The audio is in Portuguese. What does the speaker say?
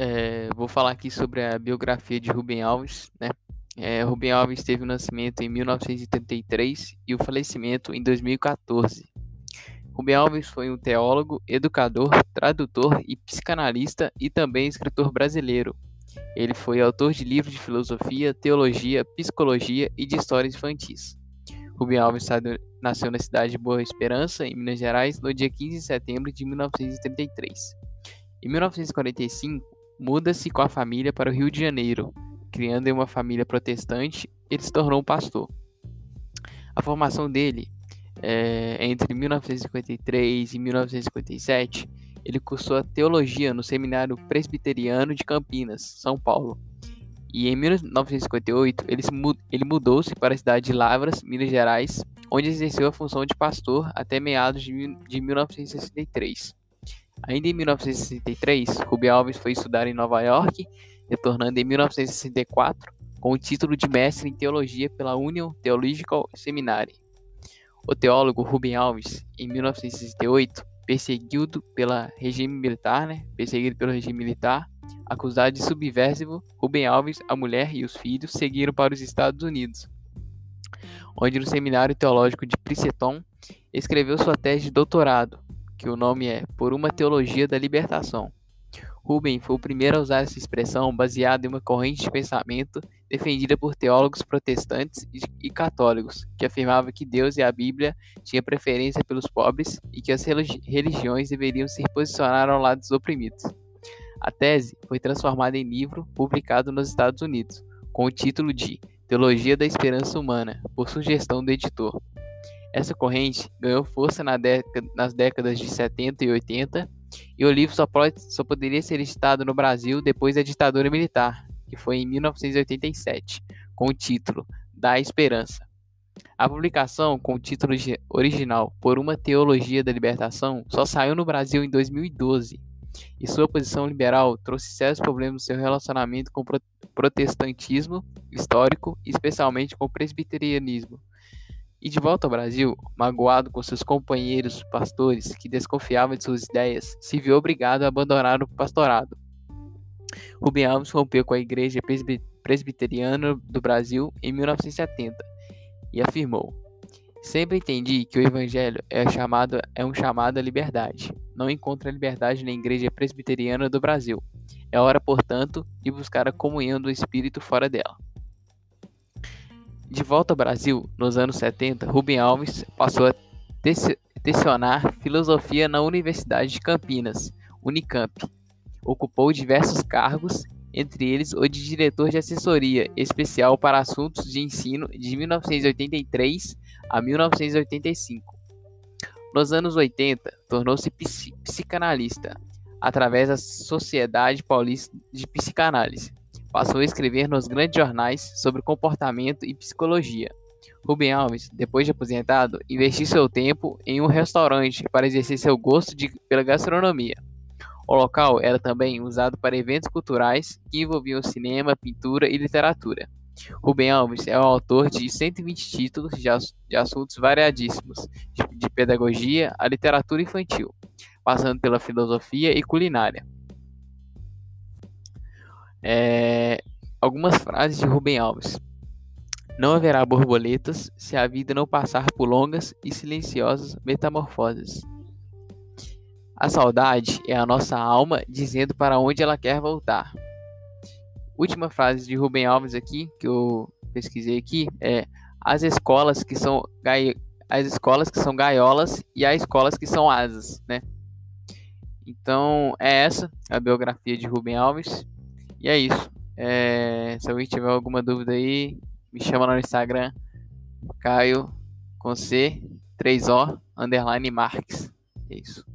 É, vou falar aqui sobre a biografia de Rubem Alves, né? É, Rubem Alves teve o nascimento em 1933 e o falecimento em 2014. Rubem Alves foi um teólogo, educador, tradutor e psicanalista e também escritor brasileiro. Ele foi autor de livros de filosofia, teologia, psicologia e de histórias infantis. Rubem Alves nasceu na cidade de Boa Esperança, em Minas Gerais, no dia 15 de setembro de 1933. Em 1945, muda-se com a família para o Rio de Janeiro. Criando em uma família protestante, ele se tornou um pastor. A formação dele, é, entre 1953 e 1957, ele cursou teologia no Seminário Presbiteriano de Campinas, São Paulo. E em 1958, ele, ele mudou-se para a cidade de Lavras, Minas Gerais, onde exerceu a função de pastor até meados de 1963. Ainda em 1963, Rubem Alves foi estudar em Nova York, retornando em 1964 com o título de mestre em teologia pela Union Theological Seminary. O teólogo Rubem Alves, em 1968, perseguido pela regime militar, né? Perseguido pelo regime militar, acusado de subversivo, Rubem Alves, a mulher e os filhos seguiram para os Estados Unidos, onde no Seminário Teológico de Princeton escreveu sua tese de doutorado, que o nome é Por uma Teologia da Libertação. Rubem foi o primeiro a usar essa expressão baseada em uma corrente de pensamento defendida por teólogos protestantes e católicos, que afirmava que Deus e a Bíblia tinham preferência pelos pobres e que as religiões deveriam se posicionar ao lado dos oprimidos. A tese foi transformada em livro publicado nos Estados Unidos, com o título de Teologia da Esperança Humana, por sugestão do editor. Essa corrente ganhou força na década, nas décadas de 70 e 80, e o livro só, pode, só poderia ser editado no Brasil depois da ditadura militar, que foi em 1987, com o título Da Esperança. A publicação, com o título original Por uma Teologia da Libertação, só saiu no Brasil em 2012, e sua posição liberal trouxe sérios problemas no seu relacionamento com o protestantismo histórico, especialmente com o presbiterianismo. E de volta ao Brasil, magoado com seus companheiros pastores que desconfiavam de suas ideias, se viu obrigado a abandonar o pastorado. Rubem Alves rompeu com a Igreja Presbiteriana do Brasil em 1970 e afirmou: Sempre entendi que o Evangelho é, chamado, é um chamado à liberdade. Não encontra liberdade na Igreja Presbiteriana do Brasil. É hora, portanto, de buscar a comunhão do Espírito fora dela. De volta ao Brasil, nos anos 70, Rubem Alves passou a lecionar filosofia na Universidade de Campinas, Unicamp. Ocupou diversos cargos, entre eles o de diretor de assessoria especial para assuntos de ensino de 1983 a 1985. Nos anos 80, tornou-se psicanalista através da Sociedade Paulista de Psicanálise Passou a escrever nos grandes jornais sobre comportamento e psicologia. Rubem Alves, depois de aposentado, investiu seu tempo em um restaurante para exercer seu gosto de, pela gastronomia. O local era também usado para eventos culturais que envolviam cinema, pintura e literatura. Rubem Alves é o autor de 120 títulos de, ass de assuntos variadíssimos, de, de pedagogia a literatura infantil, passando pela filosofia e culinária. É, algumas frases de Rubem Alves. Não haverá borboletas se a vida não passar por longas e silenciosas metamorfoses. A saudade é a nossa alma dizendo para onde ela quer voltar. Última frase de Rubem Alves aqui, que eu pesquisei aqui, é as escolas que são as escolas que são gaiolas e as escolas que são asas, né? Então, é essa a biografia de Rubem Alves. E é isso. É, se alguém tiver alguma dúvida aí, me chama lá no Instagram, Caio com C, 3O, underline Marques. É isso.